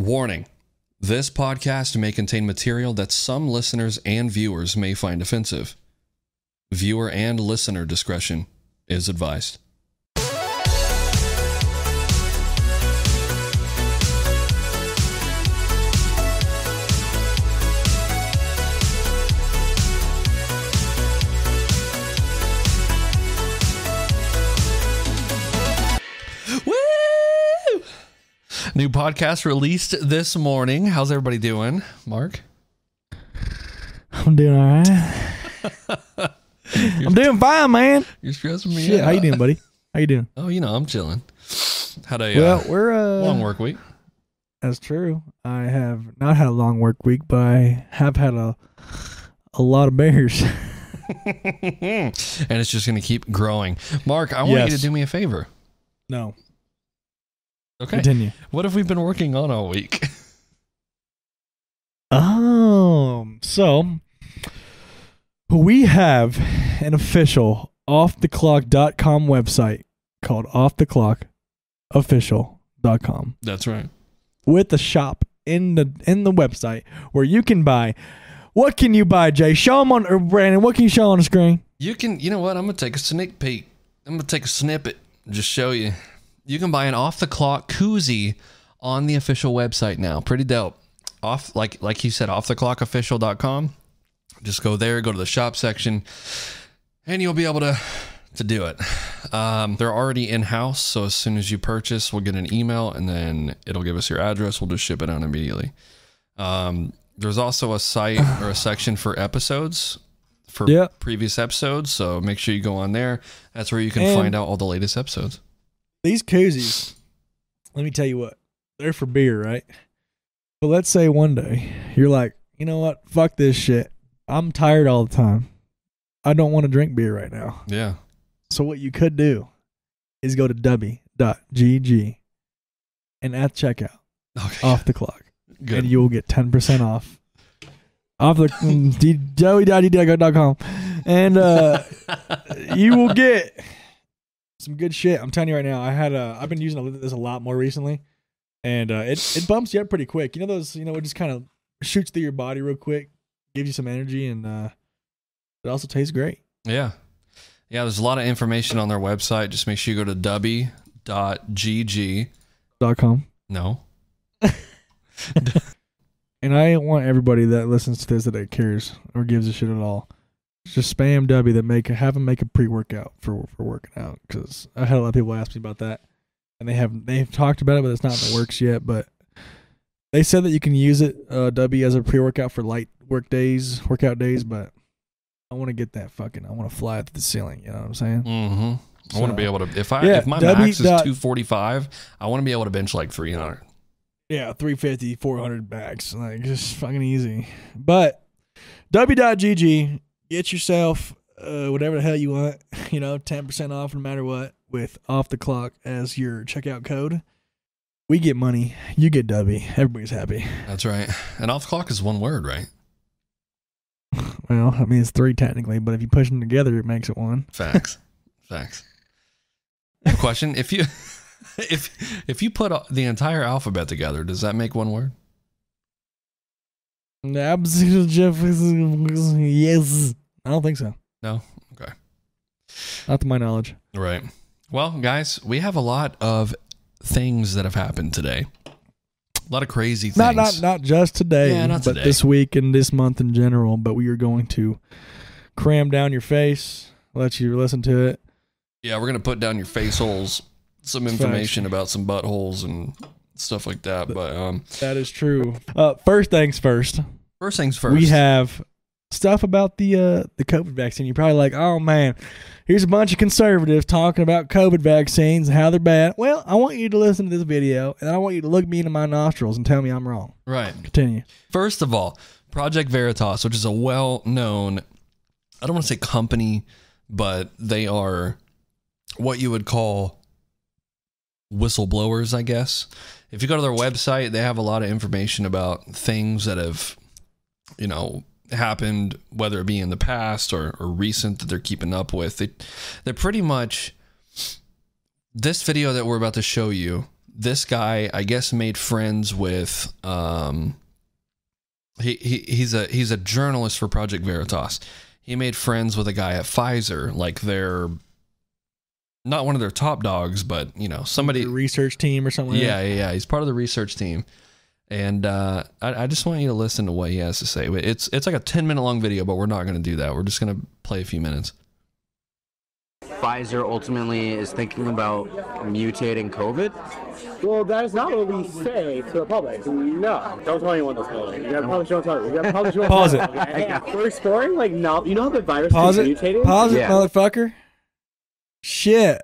Warning this podcast may contain material that some listeners and viewers may find offensive. Viewer and listener discretion is advised. New podcast released this morning. How's everybody doing, Mark? I'm doing all right. I'm doing fine, man. You're stressing me Shit, out. how you doing, buddy? How you doing? Oh, you know, I'm chilling. Had a well, uh, we're uh, long work week. That's true. I have not had a long work week, but I have had a a lot of bears. and it's just going to keep growing. Mark, I want you to do me a favor. no, Okay. continue. What have we been working on all week? Um, so we have an official offtheclock.com website called offtheclockofficial.com That's right. with the shop in the in the website where you can buy. What can you buy, Jay? Show them on or Brandon. What can you show on the screen? You can, you know what? I'm going to take a sneak peek. I'm going to take a snippet and just show you. You can buy an off the clock koozie on the official website now. Pretty dope. Off, like, like you said, offtheclockofficial.com. Just go there, go to the shop section, and you'll be able to to do it. Um, they're already in house, so as soon as you purchase, we'll get an email, and then it'll give us your address. We'll just ship it out immediately. Um, there's also a site or a section for episodes for Yep. previous episodes, so make sure you go on there. That's where you can And- find out all the latest episodes. These koozies, let me tell you what, they're for beer, right? But let's say one day you're like, you know what? Fuck this shit. I'm tired all the time. I don't want to drink beer right now. Yeah, So what you could do is go to dubby.gg and at checkout okay, off the clock, good. and you will get ten percent off. Off the mm, d- and uh, you will get some good shit. I'm telling you right now. I had a. I've been using this a lot more recently, and uh, it it bumps you up pretty quick. You know those. You know it just kind of shoots through your body real quick, gives you some energy, and uh, it also tastes great. yeah, yeah. There's a lot of information on their website. Just make sure you go to dubby.gg. Dot com. No, And I want everybody that listens to this that cares or gives a shit at all. Just spam W that make have them make a pre workout for for working out because I had a lot of people ask me about that, and they have they've talked about it, but it's not in the works yet. But they said that you can use it uh, W as a pre workout for light work days, workout days. But I want to get that fucking I want to fly to the ceiling. You know what I'm saying? mm-hmm. I want to be able to. If I Yeah, if my W max is dot- 245, I want to be able to bench like 300. Yeah, 350, 400 backs, Like, just fucking easy. But dubby.gg, get yourself uh, whatever the hell you want, you know, 10% off no matter what, with off the clock as your checkout code. We get money, you get W. Everybody's happy. That's right. And off the clock is one word, right? Well, I mean, it's three technically, but if you push them together, it makes it one. Facts. Facts. I have a question: If you if if you put the entire alphabet together, does that make one word? Yes. I don't think so. No. Okay. Not to my knowledge. Right. Well, guys, we have a lot of things that have happened today. A lot of crazy things. Not not not just today, Yeah, not but today. this week and this month in general. But we are going to cram down your face, let you listen to it. yeah, we're gonna put down your face holes, some Facts. information about some buttholes and stuff like that. But um, That is true. Uh, first things first, first things first. we have stuff about the uh, the COVID vaccine. You're probably like, oh man, here's a bunch of conservatives talking about COVID vaccines and how they're bad. Well, I want you to listen to this video, and I want you to look me into my nostrils and tell me I'm wrong. right. Continue. First of all, Project Veritas, which is a well known, I don't want to say company, but they are what you would call whistleblowers, I guess. If you go to their website, they have a lot of information about things that have, you know, happened, whether it be in the past or, or recent that they're keeping up with. They, they're pretty much this video that we're about to show you. this guy, I guess, made friends with um. He, he he's a he's a journalist for Project Veritas. He made friends with a guy at Pfizer, like they're not one of their top dogs, but you know somebody. The research team or something. like Yeah, that? yeah, yeah. He's part of the research team, and uh, I, I just want you to listen to what he has to say. It's it's like a ten minute long video, but we're not going to do that. We're just going to play a few minutes. Pfizer ultimately is thinking about mutating COVID. Well, that is not what we say to the public. No, don't tell anyone this. Public. You gotta publish, don't tell. You gotta publish, don't Pause it. Okay? We're exploring like no. You know how the virus Pause is it. mutating. Pause it, Yeah. motherfucker. Shit.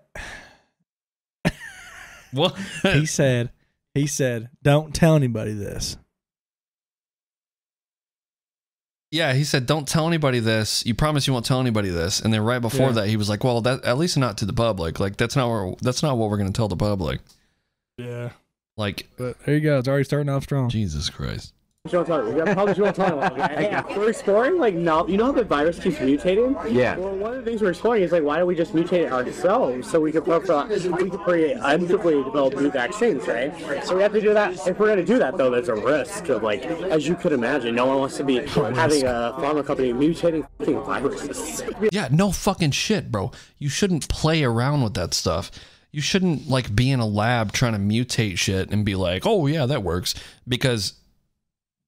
What? He said. He said, "Don't tell anybody this." yeah, he said, "Don't tell anybody this. You promise you won't tell anybody this." And then right before Yeah. that, he was like, "Well, that at least not to the public. Like that's not what that's not what we're going to tell the public." Yeah. Like But there you go. It's already starting off strong. Jesus Christ. Tell. You gotta publish, don't tell anyone. Okay? We're exploring like no. You know how the virus keeps mutating. Yeah. Well, one of the things we're exploring is like why don't we just mutate it ourselves so we can profile, we can create develop new vaccines, right? So we have to do that. If we're gonna do that though, there's a risk of like, as you could imagine, no one wants to be having a pharma company mutating viruses. Yeah, no fucking shit, bro. You shouldn't play around with that stuff. You shouldn't like be in a lab trying to mutate shit and be like, "Oh yeah, that works." Because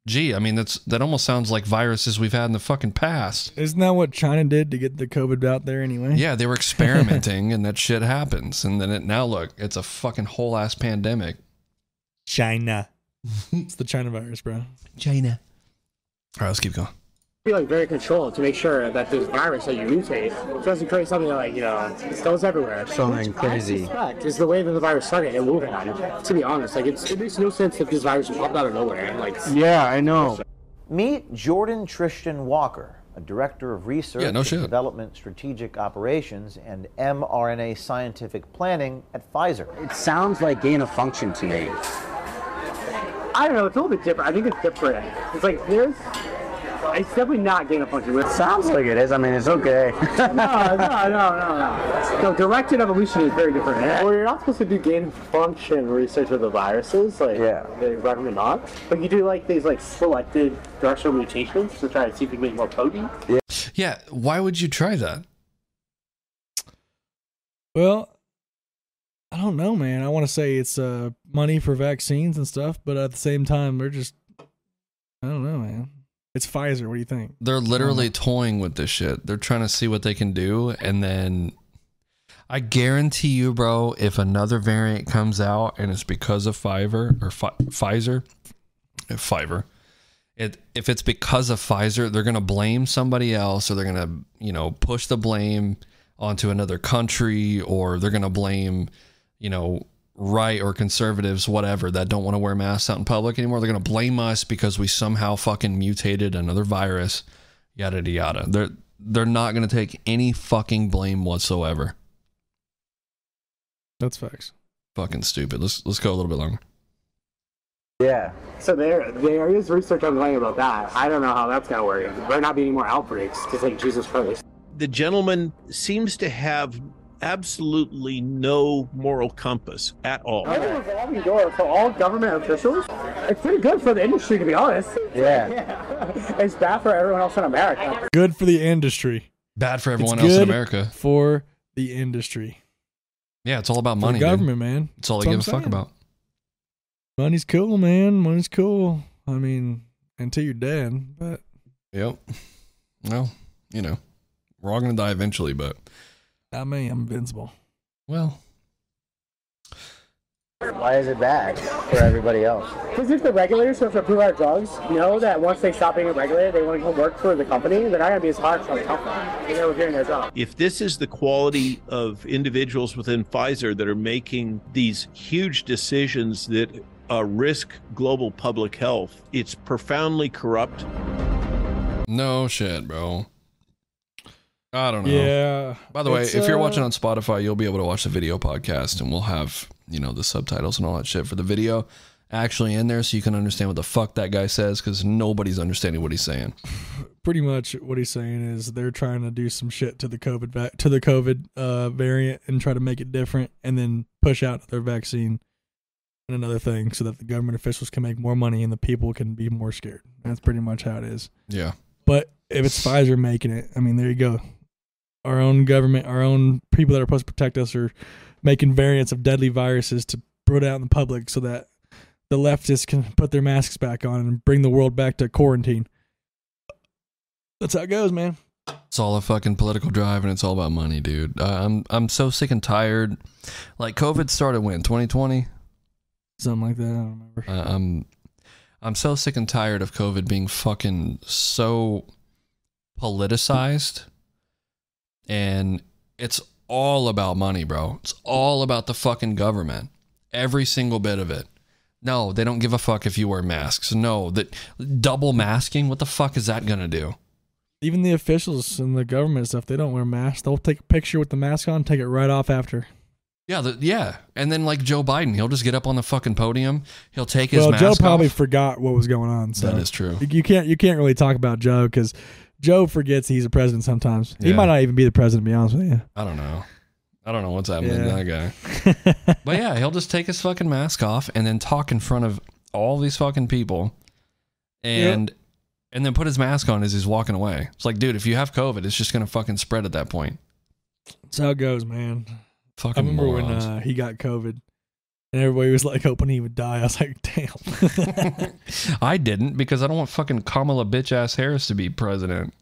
gee, I mean that's that almost sounds like viruses we've had in the fucking past. Isn't that what China did to get the COVID out there anyway? Yeah, they were experimenting and that shit happens. And then it now look, it's a fucking whole ass pandemic. China. it's the China virus, bro. China. All right, let's keep going. Be like very controlled to make sure that this virus that you mutate doesn't create something that like you know it goes everywhere. Something Which crazy. I suspect is the way that the virus started in Wuhan. To be honest, like it's, it makes no sense if this virus popped out of nowhere. Like Yeah, I know. Meet Jordon Trishton Walker, a director of research Yeah, no and development strategic operations and mRNA scientific planning at Pfizer. It sounds like gain of function to me. I don't know, it's a little bit different. I think it's different. It's like there's. It's definitely not gain of function. It Sounds like it is. I mean, it's okay. no, no, no, no, no. No, directed evolution is very different. Well, you're not supposed to do gain of function research with the viruses. Like, Yeah. they recommend not. But you do like these like selected directional mutations to try to see if you can make more potent. Yeah. Yeah, why would you try that? Well, I don't know, man. I want to say it's uh, money for vaccines and stuff, but at the same time, they're just. I don't know, man. It's Pfizer. What do you think? They're literally toying with this shit. They're trying to see what they can do, and then I guarantee you, bro, if another variant comes out and it's because of Pfizer or Pfi- Pfizer, Pfizer, it if it's because of Pfizer, they're gonna blame somebody else, or they're gonna you know push the blame onto another country, or they're gonna blame you know right or conservatives, whatever, that don't want to wear masks out in public anymore. They're gonna blame us because we somehow fucking mutated another virus, yada yada yada. They're they're not gonna take any fucking blame whatsoever. That's facts. Fucking stupid. Let's let's go a little bit longer. yeah. So there, there is research ongoing about that. I don't know how that's gonna work. There might not be any more outbreaks to take Jesus Christ. the gentleman seems to have absolutely no moral compass at all. I think a revolving door for all government officials. It's pretty good for the industry, to be honest. Yeah. It's bad for everyone else in America. Good for the industry. Bad for everyone It's else in America. For the industry. Yeah, it's all about For money. the dude. government, man. It's all That's they give a I'm fuck saying. about. Money's cool, man. Money's cool. I mean, until you're dead, but Yep. Well, you know, we're all gonna die eventually, but not me. I'm invincible. well, Why is it bad for everybody else? Because if the regulators who have to approve our drugs know that once they stop being regulated, they want to go work for the company, they're not going to be as hard for the company. They're doing their job. If this is the quality of individuals within Pfizer that are making these huge decisions that uh, risk global public health, it's profoundly corrupt. no shit, bro. I don't know. Yeah. By the way, if you're uh, watching on Spotify, you'll be able to watch the video podcast, and we'll have you know the subtitles and all that shit for the video actually in there, so you can understand what the fuck that guy says, because nobody's understanding what he's saying. pretty much what he's saying is they're trying to do some shit to the COVID va- to the COVID uh, variant and try to make it different, and then push out their vaccine and another thing so that the government officials can make more money and the people can be more scared. That's pretty much how it is. Yeah. But if it's Pfizer making it, I mean, there you go. Our own government, our own people that are supposed to protect us are making variants of deadly viruses to put out in the public so that the leftists can put their masks back on and bring the world back to quarantine. That's how it goes, man. It's all a fucking political drive, and it's all about money, dude. Uh, I'm I'm so sick and tired. Like COVID started when 2020. Something like that. I don't remember. Uh, I'm I'm so sick and tired of COVID being fucking so politicized, and it's all about money, bro. It's all about the fucking government. Every single bit of it. No, they don't give a fuck if you wear masks. No, that double masking. What the fuck is that gonna do? Even the officials and the government stuff, they don't wear masks. They'll take a picture with the mask on, take it right off after. Yeah, the, yeah, and then like Joe Biden, he'll just get up on the fucking podium. He'll take his well, mask Joe probably off. forgot what was going on. So That is true. You can't you can't really talk about Joe because Joe forgets he's a president sometimes. He Yeah. might not even be the president. To be honest with you. I don't know. I don't know what's happening to that guy. But yeah, he'll just take his fucking mask off and then talk in front of all these fucking people, and and then put his mask on as he's walking away. It's like, dude, if you have COVID, it's just gonna fucking spread at that point. That's how it goes, man. I Fucking remember morons. when uh, he got COVID, and everybody was like hoping he would die. I was like, damn. I didn't because I don't want fucking Kamala bitch ass Harris to be president.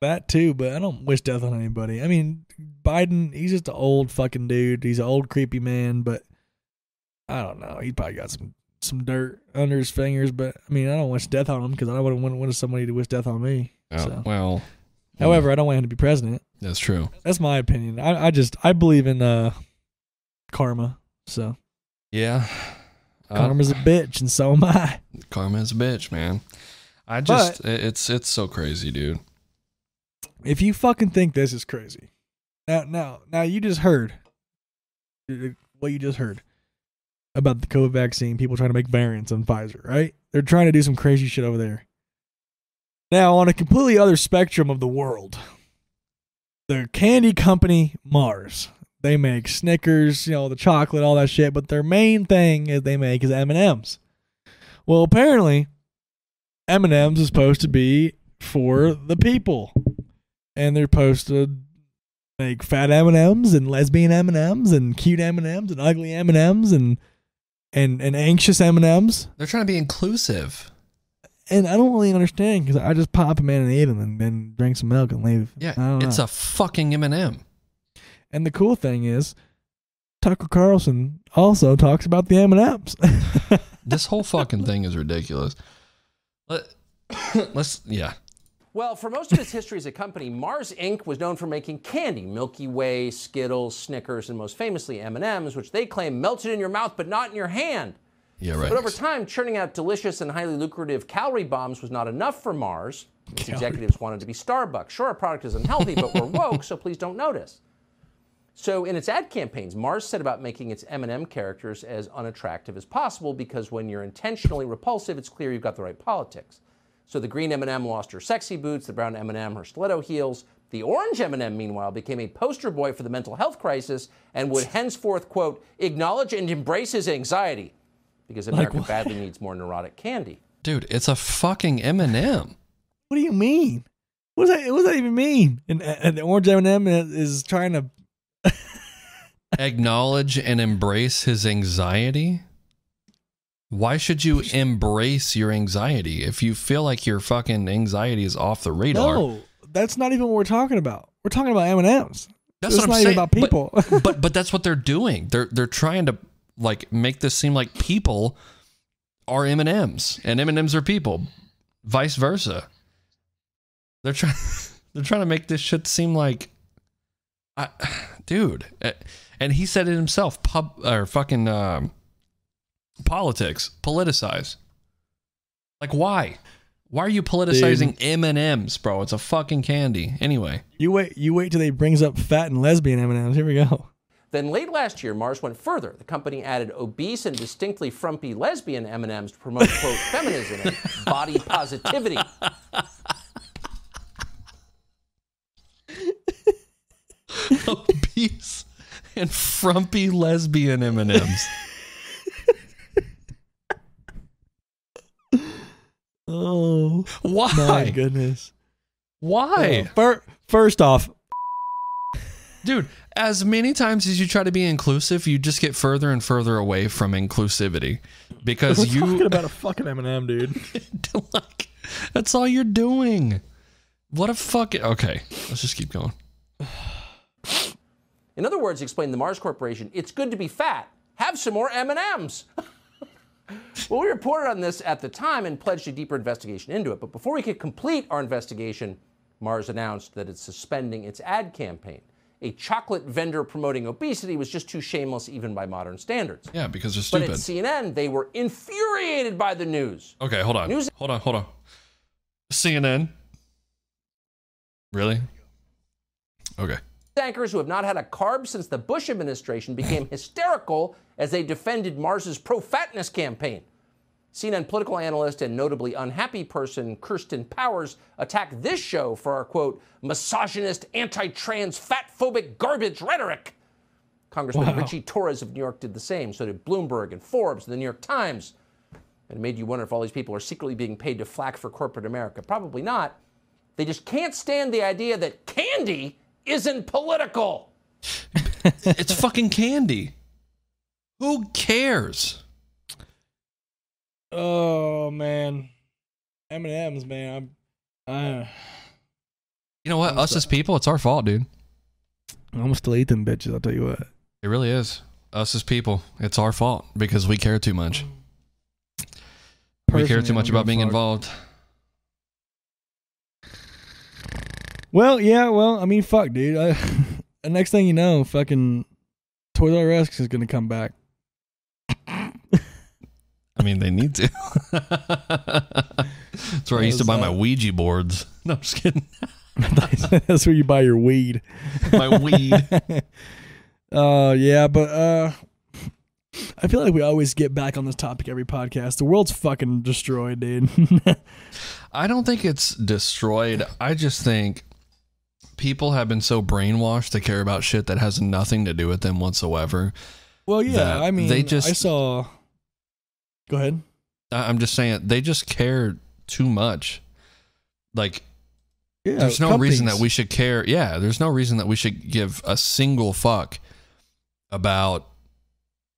that too, but I don't wish death on anybody. I mean, Biden, he's just an old fucking dude. He's an old creepy man, but I don't know. He probably got some some dirt under his fingers, but I mean, I don't wish death on him because I wouldn't want, somebody to wish death on me. Oh, So. Well, However, I don't want him to be president. that's true. That's my opinion. I, I just I believe in uh karma. So Yeah. Uh, karma's a bitch, and so am I. Karma's a bitch, man. I just it- it's it's so crazy, dude. If you fucking think this is crazy, now now now you just heard uh, what you just heard about the COVID vaccine. People trying to make variants on Pfizer, right? They're trying to do some crazy shit over there. Now on a completely other spectrum of the world, the candy company Mars. They make Snickers, you know, the chocolate, all that shit, but their main thing is they make is M&Ms. Well, apparently M&Ms is supposed to be for the people. And they're supposed to make fat M&Ms and lesbian M&Ms and cute M&Ms and ugly M&Ms and and and anxious M&Ms. They're trying to be inclusive. And I don't really understand because I just pop them in and eat them and then drink some milk and leave. Yeah, I don't it's know. a fucking M&M. And the cool thing is, Tucker Carlson also talks about the M and M's. This whole fucking thing is ridiculous. Let, let's yeah. Well, for most of its history as a company, Mars Inc. was known for making candy, Milky Way, Skittles, Snickers, and most famously M&Ms, which they claim melted in your mouth but not in your hand. Yeah, right. But over time, churning out delicious and highly lucrative calorie bombs was not enough for Mars. Its executives wanted to be Starbucks. Sure, our product is unhealthy, but we're woke, so please don't notice. So in its ad campaigns, Mars set about making its M&M characters as unattractive as possible because when you're intentionally repulsive, it's clear you've got the right politics. So the green M&M lost her sexy boots, the brown M&M her stiletto heels. The orange M&M, meanwhile, became a poster boy for the mental health crisis and would henceforth, quote, acknowledge and embrace his anxiety because America badly needs more neurotic candy. Dude, it's a fucking M&M. what do you mean? What does that? What does that even mean? And, and the orange M and M is trying to. Acknowledge and embrace his anxiety? Why should you embrace your anxiety if you feel like your fucking anxiety is off the radar? No, that's not even what we're talking about. We're talking about M and M's. That's It's what I'm saying. about people. but but that's what they're doing. They're they're trying to like make this seem like people are M and M's and M and M's are people, vice versa. They're trying they're trying to make this shit seem like, I, dude, eh, and he said it himself. Pub or fucking um, politics, politicize. Like why? Why are you politicizing M and M's, bro? It's a fucking candy. Anyway, you wait. You wait till they brings up fat and lesbian M and M's. Here we go. Then late last year, Mars went further. The company added obese and distinctly frumpy lesbian M&Ms to promote quote feminism and body positivity. obese and frumpy lesbian M and M's. Oh, why? My goodness, why? Oh, first off, dude, as many times as you try to be inclusive, you just get further and further away from inclusivity because We're you talking about a fucking M M&M, and M, dude. like, that's all you're doing. What a fucking okay. Let's just keep going. In other words, explained the Mars Corporation, it's good to be fat. Have some more M&Ms. well, we reported on this at the time and pledged a deeper investigation into it. But before we could complete our investigation, Mars announced that it's suspending its ad campaign. A chocolate vendor promoting obesity was just too shameless even by modern standards. Yeah, because they're stupid. But at CNN, they were infuriated by the news. Okay, hold on. News- Hold on, hold on. CNN. Really? Okay. Anchors who have not had a carb since the Bush administration became hysterical as they defended Mars's pro fatness campaign. CNN political analyst and notably unhappy person Kirsten Powers attacked this show for our quote, misogynist, anti trans, fat phobic garbage rhetoric. Congressman Richie Torres of New York did the same. So did Bloomberg and Forbes and the New York Times. And it made you wonder if all these people are secretly being paid to flack for corporate America. Probably not. They just can't stand the idea that candy isn't political. It's fucking candy. Who cares? Oh man, M&M's, man. I'm, uh, You know what? Us as people, it's our fault, dude. I'm gonna still eat them bitches. I'll tell you what. It really is. Us as people, it's our fault because we care too much. we care too much don't about being fuck. involved. Well, yeah, well, I mean, fuck, dude. I, the next thing you know, fucking Toys R Us is gonna come back. I mean, they need to. That's where I used to buy my Ouija boards. No, I'm just kidding. That's where you buy your weed. My weed. Uh, yeah, but uh, I feel like we always get back on this topic every podcast. The world's fucking destroyed, dude. I don't think it's destroyed. I just think people have been so brainwashed to care about shit that has nothing to do with them whatsoever. well, yeah, I mean, they just- I saw. Go ahead. I'm just saying they just care too much. Like Yeah, there's no reason that we should care. Yeah, there's no reason that we should give a single fuck about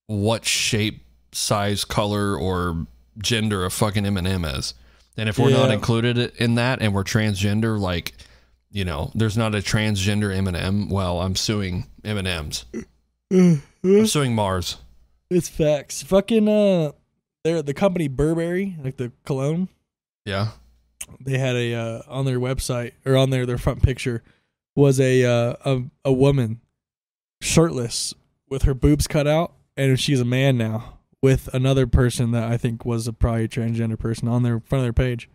what shape, size, color, or gender a fucking M&M is. And if we're not included in that and we're transgender, like, you know, there's not a transgender M&M, well, I'm suing M&Ms. I'm suing Mars. It's facts. Fucking uh, they're the company Burberry, like the cologne. Yeah. They had a uh, on their website or on their their front picture was a uh, a a woman shirtless with her boobs cut out, and she's a man now with another person that I think was a probably a transgender person on their front of their page.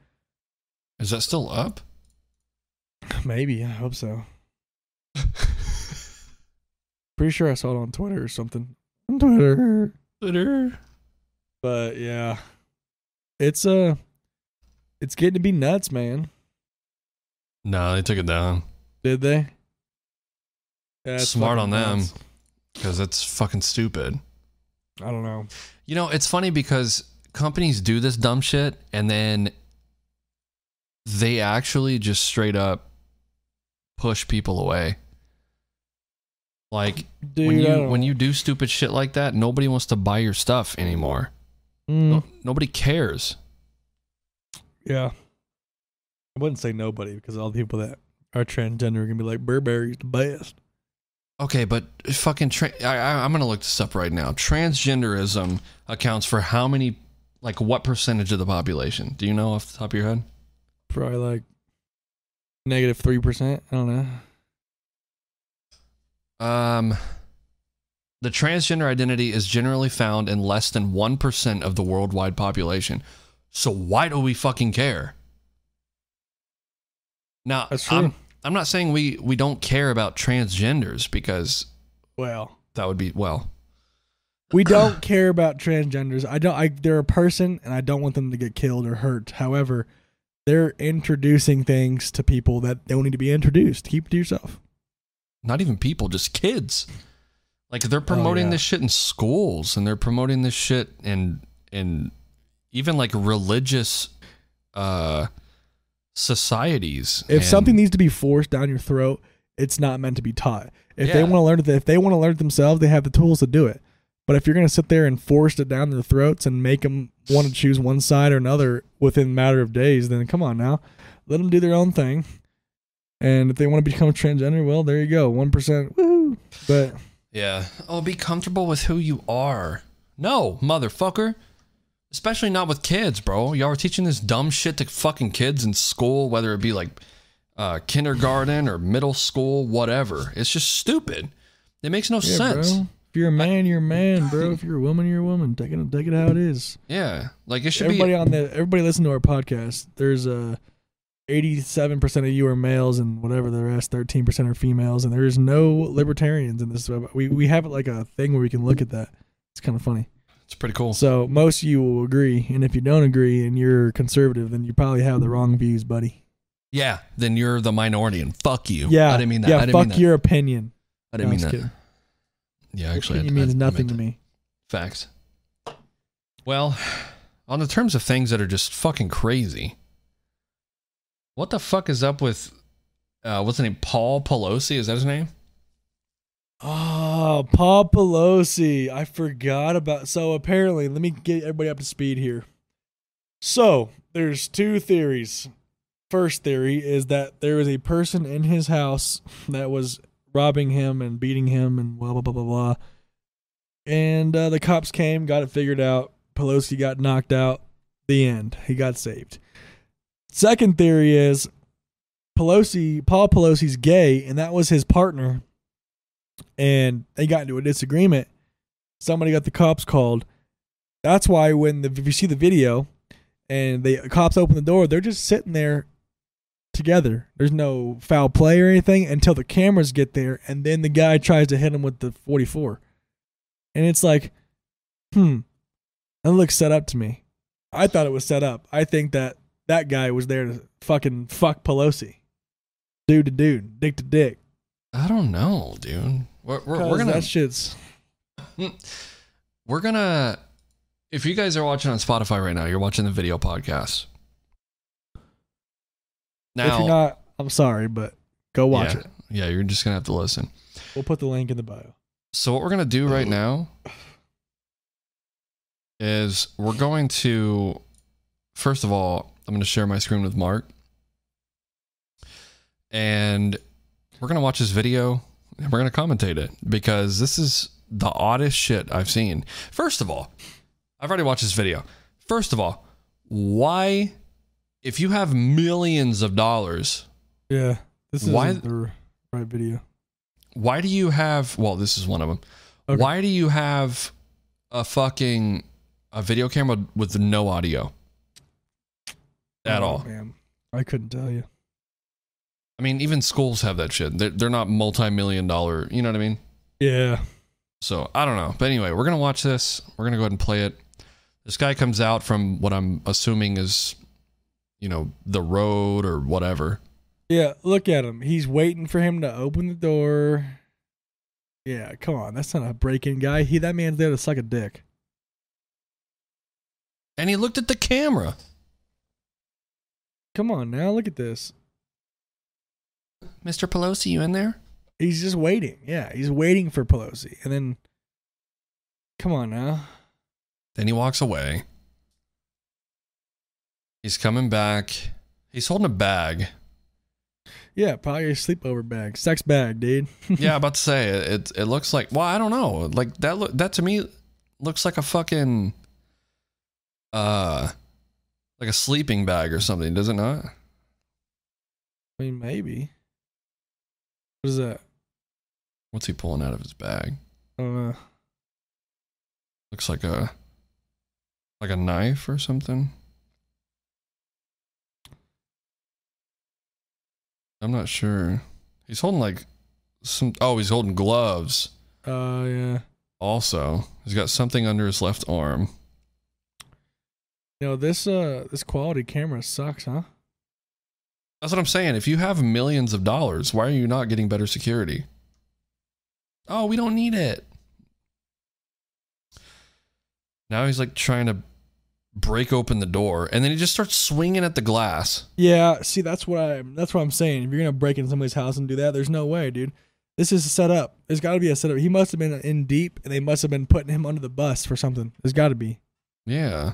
Is that still up? Maybe I hope so. Pretty sure I saw it on Twitter or something. On Twitter. Twitter. But yeah, it's uh, it's getting to be nuts, man. No, they took it down Did they? Yeah, Smart fucking on them. because it's fucking stupid. I don't know. You know, it's funny because companies do this dumb shit and then they actually just straight up push people away. Like Dude, when you when you do stupid shit like that, nobody wants to buy your stuff anymore. Mm, No, nobody cares. yeah, I wouldn't say nobody because all the people that are transgender are gonna be like Burberry's the best. Okay, but fucking tra- I, I, I'm gonna look this up right now. Transgenderism accounts for how many, like, what percentage of the population? Do you know off the top of your head? Probably like negative three percent. I don't know. Um, the transgender identity is generally found in less than 1% of the worldwide population. So why do we fucking care? Now, That's true. I'm, I'm not saying we, we don't care about transgenders because Well, that would be, well, we don't care about transgenders. I don't. I they're a person, and I don't want them to get killed or hurt. However, they're introducing things to people that don't need to be introduced. Keep it to yourself. not even people, just kids. Like they're promoting yeah. this shit in schools and they're promoting this shit in, in even like religious uh societies. If and- something needs to be forced down your throat, it's not meant to be taught. If they want to learn it, if they want to learn it themselves, they have the tools to do it. But if you're going to sit there and force it down their throats and make them want to choose one side or another within a matter of days, then come on now, let them do their own thing. And if they want to become transgender, well, there you go, one percent, woohoo! But Yeah. Oh, be comfortable with who you are. No, motherfucker. Especially not with kids, bro. Y'all are teaching this dumb shit to fucking kids in school, whether it be like uh, kindergarten or middle school, whatever. It's just stupid. It makes no yeah, sense. bro. If you're a man, you're a man, bro. If you're a woman, you're a woman. Take it, take it how it is. Yeah. Like it should everybody be. on the everybody listen to our podcast. There's a eighty-seven percent of you are males, and whatever the rest, thirteen percent are females, and there's no libertarians in this. We we have like a thing where we can look at that. It's kind of funny. It's pretty cool. So most of you will agree, and if you don't agree and you're conservative, then you probably have the wrong views, buddy. Yeah. Then you're the minority and fuck you. Yeah, I didn't mean that. Yeah, I didn't fuck mean that. your opinion. I didn't mean that. Yeah, actually, opinion means nothing to me. Facts. Well, on the terms of things that are just fucking crazy, what the fuck is up with uh, what's his name? Paul Pelosi? Is that his name? Oh, Paul Pelosi. I forgot about. So apparently, let me get everybody up to speed here. So there's two theories. First theory is that there was a person in his house that was robbing him and beating him and blah blah blah blah blah. And uh, the cops came, got it figured out. Pelosi got knocked out. The end. He got saved. Second theory is Pelosi, Paul Pelosi's gay, and that was his partner and they got into a disagreement. Somebody got the cops called. That's why when the if you see the video and the cops open the door, they're just sitting there together. There's no foul play or anything until the cameras get there, and then the guy tries to hit him with the 44. And it's like, hmm, that looks set up to me. I thought it was set up. I think that that guy was there to fucking fuck Pelosi, dude to dude, dick to dick. I don't know, dude. We're, we're, we're gonna that shit's we're gonna if you guys are watching on Spotify right now, you're watching the video podcast. If you're not, I'm sorry, but go watch yeah, it. Yeah, you're just gonna have to listen. We'll put the link in the bio. So what we're gonna do right now is we're going to first of all, I'm gonna share my screen with Mark. And we're gonna watch this video and we're gonna commentate it because this is the oddest shit I've seen. First of all, I've already watched this video. First of all, why if you have millions of dollars, Yeah, this is Why- the right video. why do you have well this is one of them Okay. why do you have a fucking a video camera with no audio? At Oh, all. man. I couldn't tell you. i mean even schools have that shit. They're, they're not multi-million dollar you know what i mean? Yeah, so i don't know. But anyway we're gonna watch this. We're gonna go ahead and play it. This guy comes out from what i'm assuming is you know the road or whatever yeah. Look at him. He's waiting for him to open the door. Yeah, come on. That's not a break-in guy. He that man's there to suck a dick. and he looked at the camera Come on now. Look at this. mr pelosi you in there He's just waiting. Yeah, he's waiting for Pelosi, and then. Come on now. Then he walks away. He's coming back. He's holding a bag. Yeah, probably a sleepover bag, sex bag, dude. Yeah, about to say it. It, it looks like. Well, I don't know. Like that. Look that to me looks like a fucking, uh, like a sleeping bag or something. Does it not? I mean, maybe. What is that? What's he pulling out of his bag? I don't know. Looks like a, like a knife or something. I'm not sure. He's holding like some. Oh, he's holding gloves. Uh, yeah. Also, he's got something under his left arm. You know this uh this quality camera sucks, huh? That's what I'm saying. If you have millions of dollars, why are you not getting better security? Oh, we don't need it. Now he's like trying to break open the door, and then he just starts swinging at the glass. Yeah, see, that's what I that's what I'm saying. If you're gonna break into somebody's house and do that, there's no way, dude. This is a setup. There's got to be a setup. He must have been in deep, and they must have been putting him under the bus for something. There's got to be. Yeah,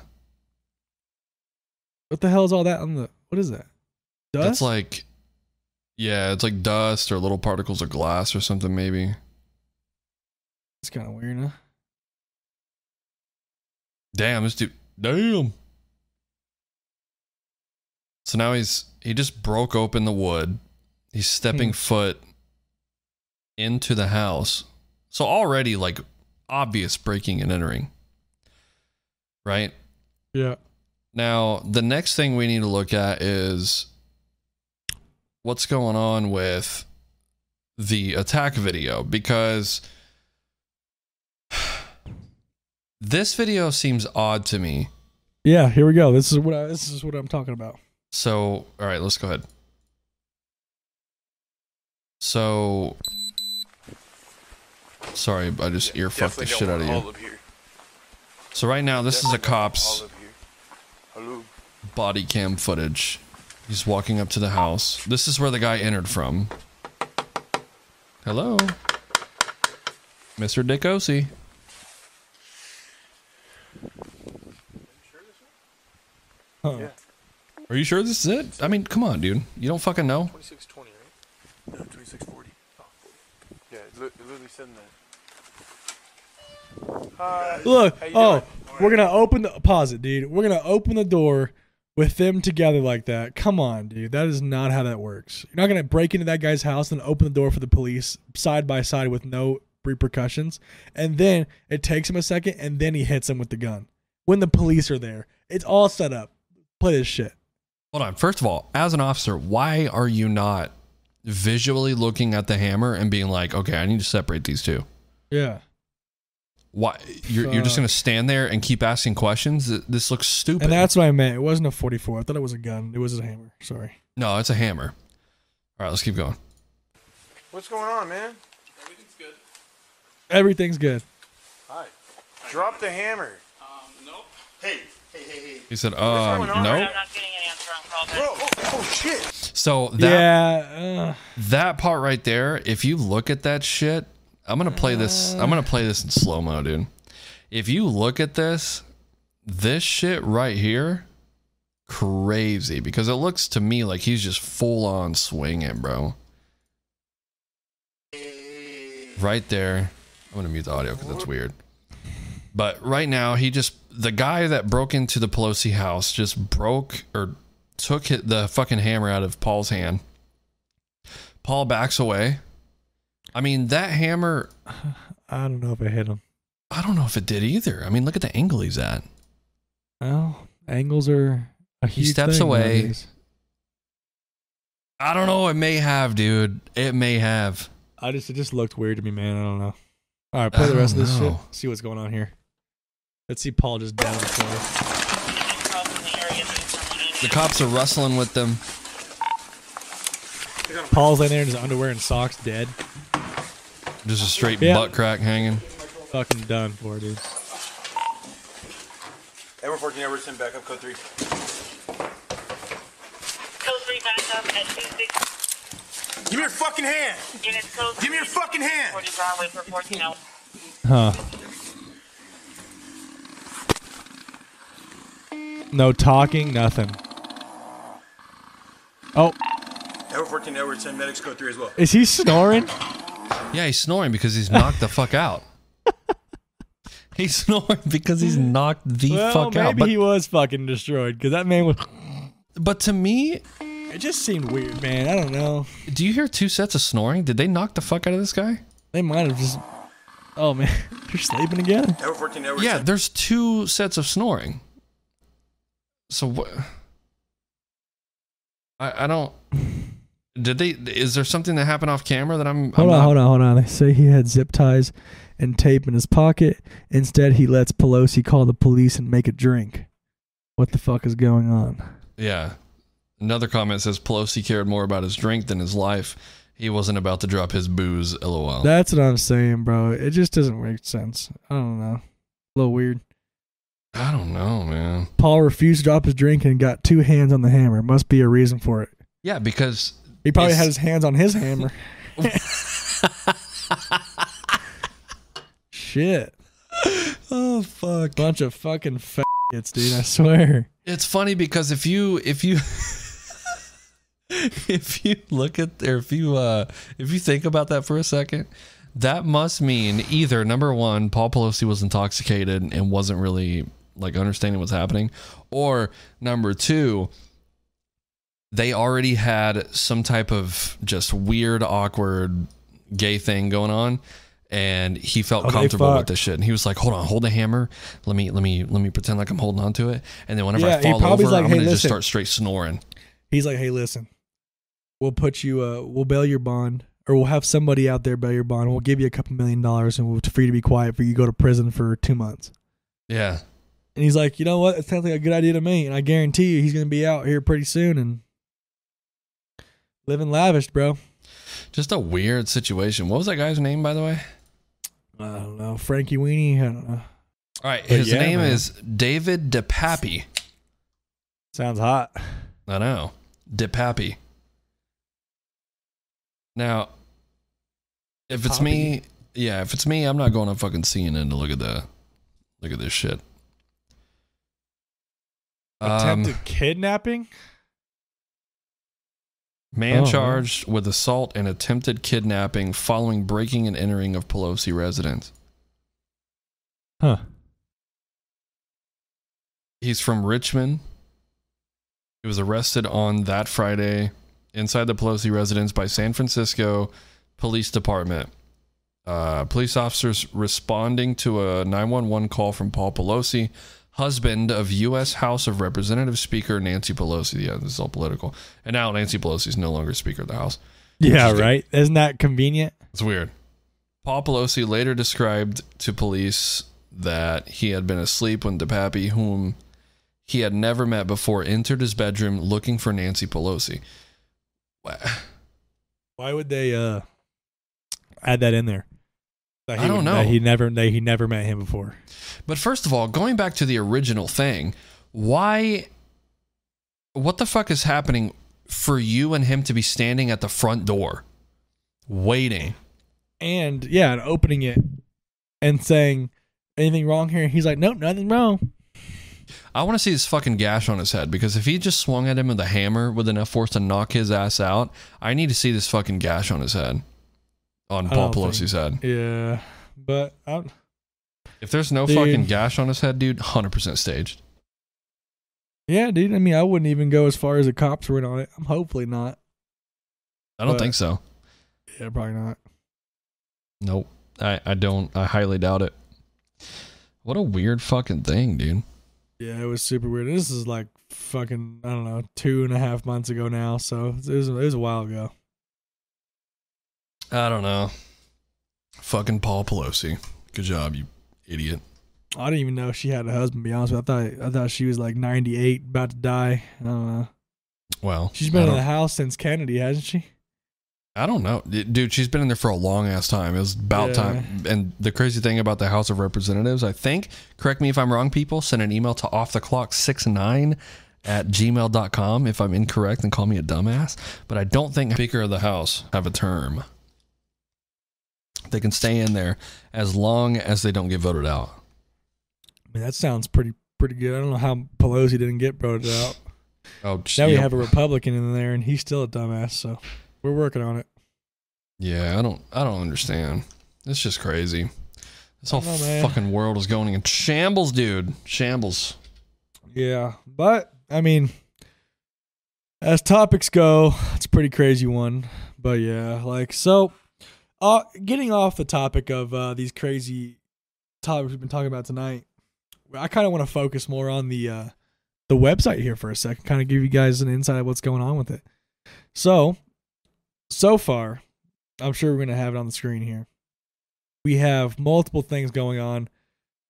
What the hell is all that on the? What is that? Dust? that's like, yeah, it's like dust or little particles of glass or something. Maybe. it's kind of weird, huh? Damn, this dude. Damn. So now he's he just broke open the wood. He's stepping Hmm. foot into the house. So already like obvious breaking and entering. Right? Yeah. Now, the next thing we need to look at is what's going on with the attack video because this video seems odd to me. Yeah. Here we go. This is what I, this is what I'm talking about. So, all right, let's go ahead. So, sorry, I just ear fucked the shit out of you. So right now, this is a cop's body cam footage. He's walking up to the house. This is where the guy entered from. Hello, Mr. Dick Osi. Huh. Are you sure this is it? I mean, come on, dude. You don't fucking know. 2620, right? No, 2640. Oh, 40. Yeah, it, literally said that. Hi. Look. Oh, doing? we're gonna open the pause it, dude. We're gonna open the door with them together like that. Come on, dude. That is not how that works. You're not gonna break into that guy's house and open the door for the police side by side with no repercussions, and then it takes him a second, and then he hits him with the gun when the police are there. It's all set up. Play this shit. Hold on. First of all, as an officer, why are you not visually looking at the hammer and being like, okay, I need to separate these two? Yeah. Why you're, you're just Uh, gonna stand there and keep asking questions? This looks stupid. And that's what I meant. It wasn't a 44. I thought it was a gun. It was a hammer. Sorry. no, it's a hammer. All right, let's keep going. What's going on, man? Everything's good. Everything's good. Hi. Drop the hammer. He said, um, going on? No. I'm not getting an answer on. Bro, oh, oh shit. So that yeah. Uh, that part right there, if you look at that shit, I'm gonna play this. I'm gonna play this in slow mo, dude. If you look at this, this shit right here, crazy because it looks to me like he's just full on swinging, bro. Right there. I'm gonna mute the audio because that's weird. But right now, he just the guy that broke into the Pelosi house just broke or took the fucking hammer out of Paul's hand. Paul backs away. I mean, that hammer, I don't know if it hit him. I don't know if it did either. I mean, look at the angle he's at. Well, angles are a He steps away. nowadays. I don't know. It may have, dude. It may have. I just it just looked weird to me, man. I don't know. All right, play I the rest of this know. shit. See what's going on here. Let's see Paul just down the floor. The area that someone in The cops are wrestling with them. Paul's laying there in his underwear and socks, dead. Just a straight Yeah. butt crack hanging. Fucking done for, dude. Edward 14, Edward, send back up code 3. Code 3 back up at 26 Give me your fucking hand. Give me your fucking hand. 40 Broadway for 14 hours. Huh. No talking, nothing. Oh, Edward 14, Edward, send medics code 3 as well. is he snoring? Yeah, he's snoring because he's knocked the fuck out. He's snoring because he's knocked the well, fuck maybe out. But, he was fucking destroyed because that man was. but to me, It just seemed weird, man. I don't know. do you hear two sets of snoring? Did they knock the fuck out of this guy? They might have just. Oh man, they're sleeping again. Edward 14, Edward, Yeah, send- there's two sets of snoring. So what? I I don't. Did they? Is there something that happened off camera that I'm? Hold I'm on, not- hold on, hold on. They say he had zip ties and tape in his pocket. Instead, he lets Pelosi call the police and make a drink. What the fuck is going on? Yeah. Another comment says Pelosi cared more about his drink than his life. He wasn't about to drop his booze. LOL. That's what I'm saying, bro. It just doesn't make sense. I don't know. A little weird. I don't know, man. Paul refused to drop his drink and got two hands on the hammer. Must be a reason for it. Yeah, because He probably It's- had his hands on his hammer. Shit. oh fuck. Bunch of fucking faggots, dude. I swear. It's funny because if you if you if you look at or if you uh if you think about that for a second, that must mean either number one, Paul Pelosi was intoxicated and wasn't really like understanding what's happening, or number two, they already had some type of just weird, awkward gay thing going on. And he felt Oh, comfortable with this shit. And he was like, "Hold on, hold the hammer. Let me, let me, let me pretend like I'm holding on to it. And then whenever Yeah, I fall over, like, I'm "Hey, gonna just start straight snoring." He's like, hey, listen, we'll put you, uh, we'll bail your bond, or we'll have somebody out there bail your bond. We'll give you a couple million dollars, and we'll free you to be quiet for you to go to prison for two months. Yeah, And he's like, you know what? It sounds like a good idea to me, and I guarantee you, he's gonna be out here pretty soon and living lavish, bro. just a weird situation. What was that guy's name, by the way? I don't know, Frankie Weenie. I don't know. All right, But his yeah, name man. is David DePappy. Sounds hot. I know, DePappy. Now, if it's me, yeah, if it's me, I'm not going to fucking CNN to look at the look at this shit. Um, Attempted kidnapping. man Oh. charged with assault and attempted kidnapping following breaking and entering of Pelosi residence. Huh. He's from Richmond. He was arrested on that Friday inside the Pelosi residence by San Francisco Police Department. Uh, police officers responding to a 911 call from Paul Pelosi, husband of U.S. House of Representatives Speaker Nancy Pelosi. Yeah, this is all political. And now Nancy Pelosi is no longer Speaker of the House. Yeah, right. Isn't that convenient? It's weird. Paul Pelosi later described to police that he had been asleep when DePappy, whom he had never met before, entered his bedroom looking for Nancy Pelosi. Why would they uh add that in there? That I don't know. That he never that he never met him before. But first of all, going back to the original thing, why? What the fuck is happening for you and him to be standing at the front door, waiting? And yeah, and opening it and saying anything wrong here. He's like, nope, nothing wrong. I want to see this fucking gash on his head because if he just swung at him with a hammer with enough force to knock his ass out, I need to see this fucking gash on his head, on I Paul Pelosi's head. Yeah, but I, If there's no Dude. fucking gash on his head, dude, hundred percent staged. yeah, dude. I mean, I wouldn't even go as far as the cops were in on it. I'm hopefully not. I don't But- think so. Yeah, probably not. Nope. I I don't. I highly doubt it. What a weird fucking thing, dude. Yeah, it was super weird. This is like fucking I don't know two and a half months ago now, so it was it was a while ago. I don't know. Fucking Paul Pelosi. Good job, you idiot. I didn't even know she had a husband. To be honest with you. I thought I thought she was like 98, about to die. I don't know. Well, she's been in the house since Kennedy, hasn't she? I don't know, dude. She's been in there for a long ass time. It was about Yeah. time. And the crazy thing about the House of Representatives, I think, correct me if I'm wrong, people, send an email to off the clock six nine at gmail.com if I'm incorrect and call me a dumbass. But I don't think Speaker of the House have a term. They can stay in there as long as they don't get voted out. I mean, that sounds pretty pretty good. I don't know how Pelosi didn't get voted out. Oh, Now we yep. have a Republican in there, and he's still a dumbass. So we're working on it. Yeah, I don't I don't understand. It's just crazy. This whole know, fucking world is going in shambles, dude. Shambles. Yeah, but I mean, as topics go, it's a pretty crazy one. But yeah, like so. Uh, getting off the topic of uh, these crazy topics we've been talking about tonight, I kind of want to focus more on the uh, the website here for a second. Kind of give you guys an insight of what's going on with it. So, so far, I'm sure we're gonna have it on the screen here. We have multiple things going on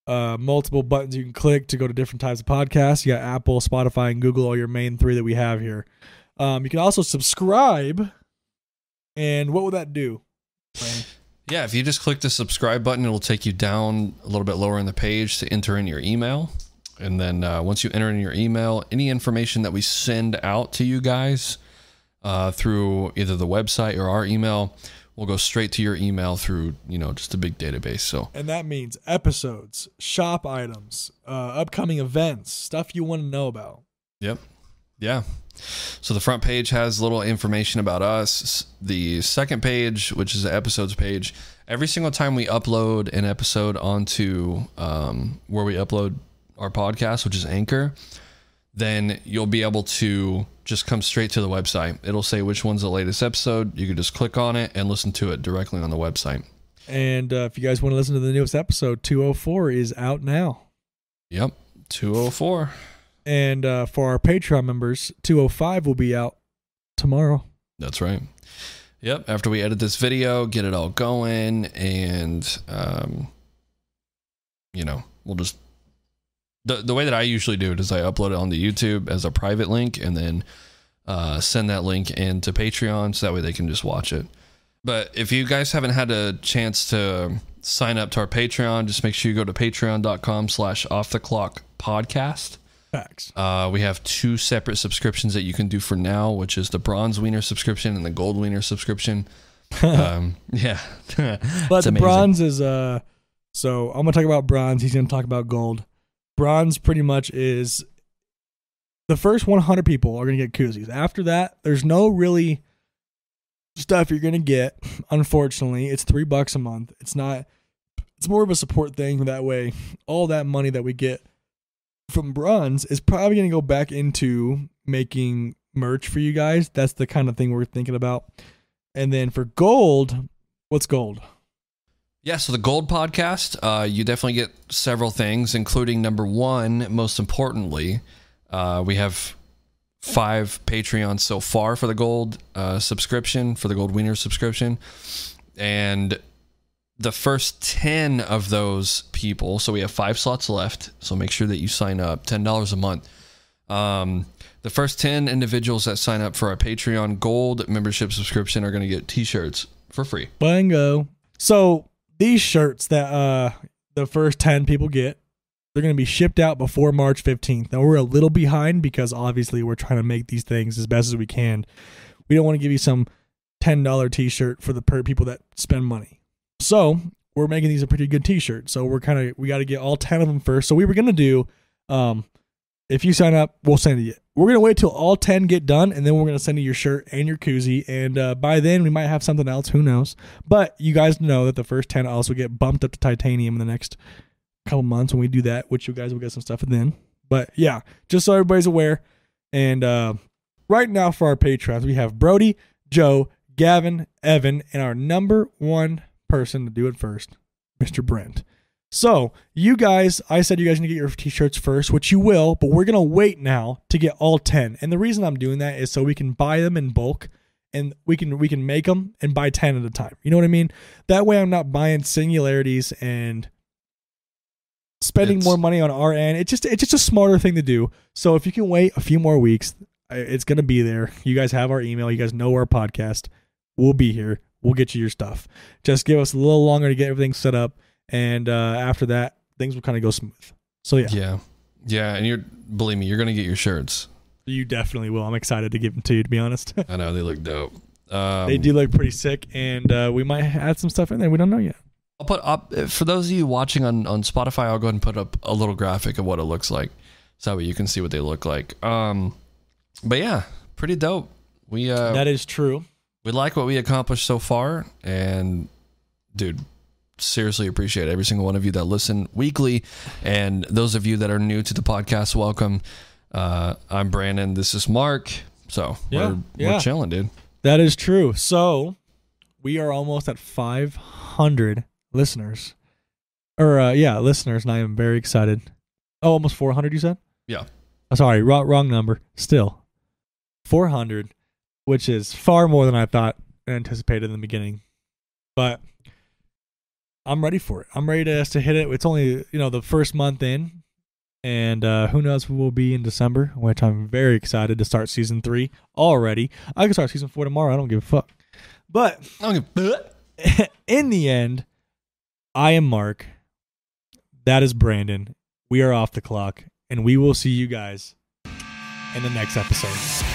uh, multiple buttons you can click to go to different types of podcasts. You got Apple, Spotify, and Google, all your main three that we have here. Um, you can also subscribe. And what would that do? Yeah, if you just click the subscribe button, it'll take you down a little bit lower in the page to enter in your email. And then uh, once you enter in your email, any information that we send out to you guys uh, through either the website or our email will go straight to your email through you know just a big database. So And that means episodes, shop items, uh, upcoming events, stuff you want to know about. Yep. Yeah. So the front page has little information about us. The second page, which is the episodes page, every single time we upload an episode onto um, where we upload our podcast, which is Anchor, then you'll be able to just come straight to the website. It'll say which one's the latest episode. You can just click on it and listen to it directly on the website. And uh, if you guys want to listen to the newest episode, 204 is out now. Yep. 204. And uh, for our Patreon members, 205 will be out tomorrow. That's right. Yep. After we edit this video, get it all going, and um, you know, we'll just the the way that I usually do it is I upload it onto YouTube as a private link, and then uh, send that link into Patreon, so that way they can just watch it. But if you guys haven't had a chance to sign up to our Patreon, just make sure you go to patreon.com slash off the clock podcast. Facts. Uh, we have two separate subscriptions that you can do for now, which is the bronze wiener subscription and the gold wiener subscription. um, yeah, But the bronze is uh so I'm gonna talk about bronze, he's gonna talk about gold. Bronze pretty much is the first 100 people are gonna get koozies. After that, there's no really stuff you're gonna get. Unfortunately, it's three bucks a month. It's not. It's more of a support thing. That way, all that money that we get from bronze is probably gonna go back into making merch for you guys. That's the kind of thing we're thinking about. And then for gold, what's gold? Yeah, so the Gold Podcast, uh, you definitely get several things, including number one, most importantly, uh, we have five Patreons so far for the Gold uh, subscription, for the Gold Wiener subscription. And the first 10 of those people, so we have five slots left, so make sure that you sign up, $10 a month. Um, the first 10 individuals that sign up for our Patreon Gold membership subscription are going to get t shirts for free. Bingo. So these shirts that uh the first 10 people get, they're going to be shipped out before March 15th. Now we're a little behind because obviously we're trying to make these things as best as we can. We don't want to give you some $10 t-shirt for the per people that spend money. So, we're making these a pretty good t-shirt. So we're kind of we got to get all 10 of them first. So we were to do um if you sign up, we'll send you. We're gonna wait till all ten get done, and then we're gonna send you your shirt and your koozie. And uh, by then, we might have something else. Who knows? But you guys know that the first ten also get bumped up to titanium in the next couple months when we do that, which you guys will get some stuff then. But yeah, just so everybody's aware. And uh, right now for our patrons, we have Brody, Joe, Gavin, Evan, and our number one person to do it first, Mr. Brent. So, you guys, I said you guys need to get your t-shirts first, which you will, but we're going to wait now to get all 10. And the reason I'm doing that is so we can buy them in bulk and we can we can make them and buy 10 at a time. You know what I mean? That way I'm not buying singularities and spending It's- more money on our end. It's just it's just a smarter thing to do. So if you can wait a few more weeks, it's going to be there. You guys have our email, you guys know our podcast. We'll be here. We'll get you your stuff. Just give us a little longer to get everything set up and uh, after that things will kind of go smooth. So yeah, Yeah. Yeah. And you're, believe me, you're going to get your shirts. you definitely will. I'm excited to give them to you. To be honest, I know they look dope. Um, they do look pretty sick, and uh, we might add some stuff in there. We don't know yet. I'll put up for those of you watching on, on Spotify, I'll go ahead and put up a little graphic of what it looks like. So that way you can see what they look like. Um, but yeah, pretty dope. We, uh, that is true. We like what we accomplished so far and dude seriously appreciate every single one of you that listen weekly and those of you that are new to the podcast welcome uh i'm brandon this is mark so Yeah, we're, yeah. we're chilling dude That is true. So we are almost at 500 listeners, or uh, yeah, listeners, and I am very excited. Oh, almost 400. You said? yeah Oh, sorry, wrong, wrong number. Still, 400, which is far more than I thought and anticipated in the beginning. But I'm ready for it. I'm ready to, to hit it. It's only you know the first month in, and uh, who knows who will be in December, which I'm very excited to start season three already. I can start season four tomorrow. I don't give a fuck. But I don't give- in the end, I am Mark. That is Brandon. We are off the clock, and we will see you guys in the next episode.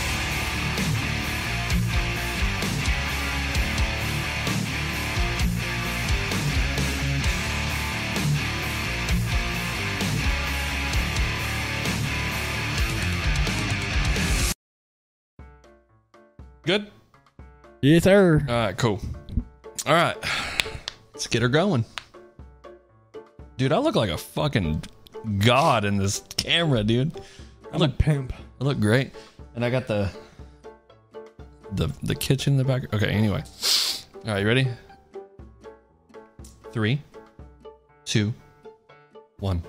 Good. Yes, sir. All right, cool. All right, let's get her going. Dude, I look like a fucking god in this camera, dude. I I'm look, a pimp. I look great, and I got the the the kitchen in the back. Okay, anyway. All right, you ready? Three, two, one.